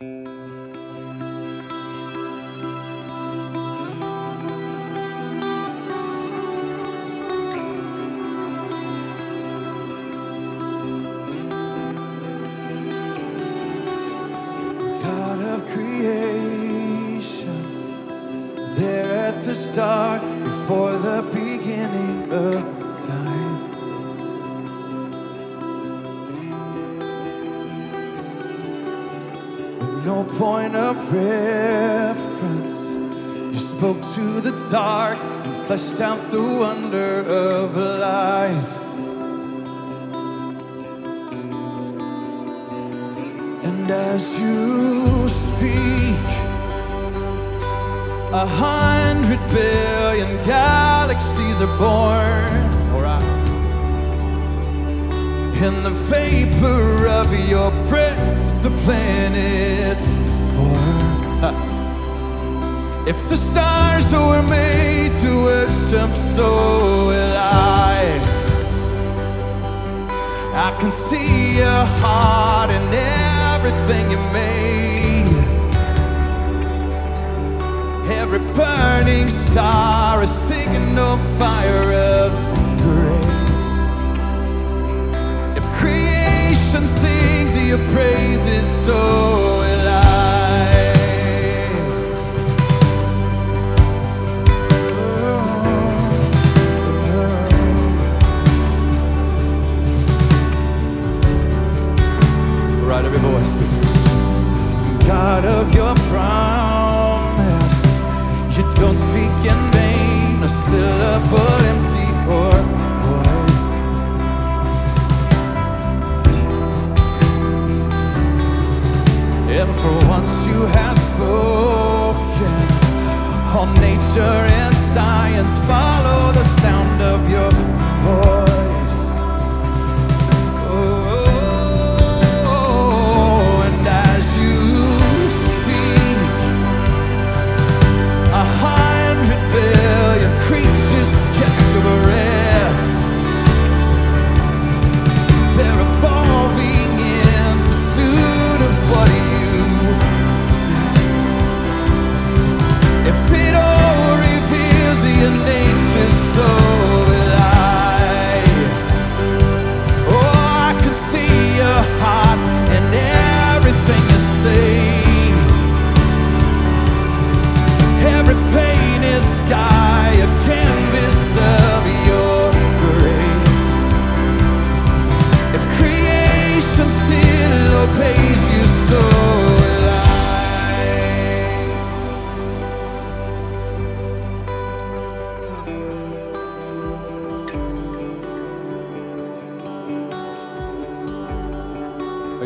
God of creation, there at the start, before the beginning of no point of reference, you spoke to the dark and fleshed out the wonder of light. And as you speak, a hundred billion galaxies are born. In the vapor of your breath, the planets form. If the stars were made to worship, so will I. I can see your heart in everything you made. Every burning star, a signal fire of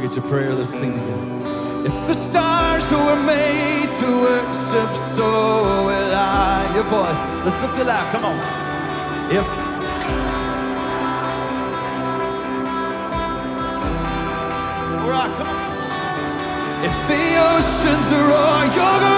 I get your prayer, let's sing together. If the stars were made to worship, so will I. Your voice, let's lift it out, come on. If All right, come on. If the oceans roar your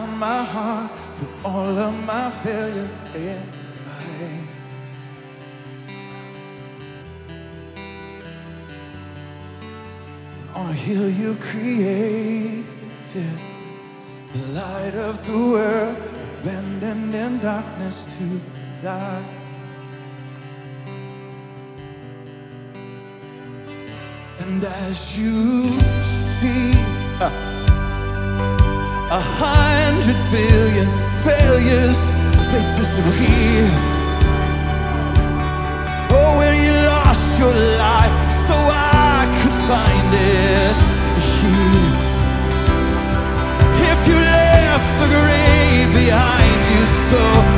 down my heart through all of my failure and pain. On a hill you created, the light of the world, abandoned in darkness to die. And as you speak, a hundred billion failures they disappear. Oh, where you lost your life so I could find it here. If you left the grave behind you, so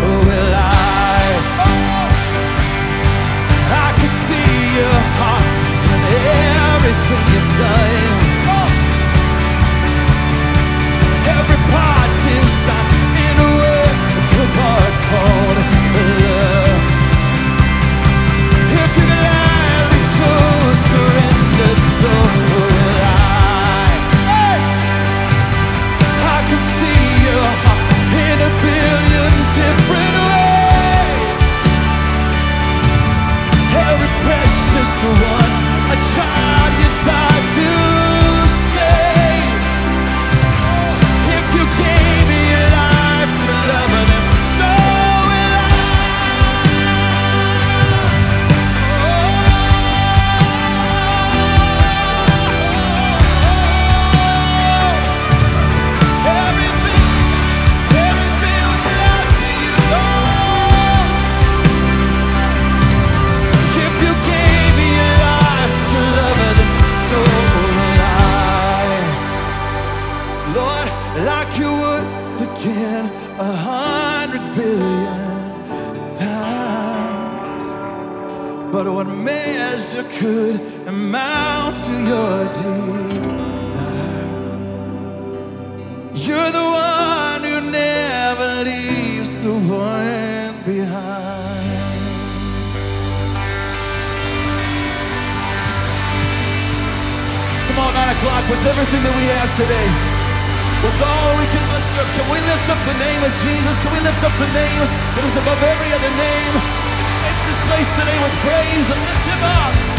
Lord, like you would again a hundred billion times. But what measure could amount to your desire? You're the one who never leaves the one behind. Come on, 9 o'clock, with everything that we have today, with all we can muster up, can we lift up the name of Jesus? Can we lift up the name that is above every other name? Shake this place today with praise and lift him up.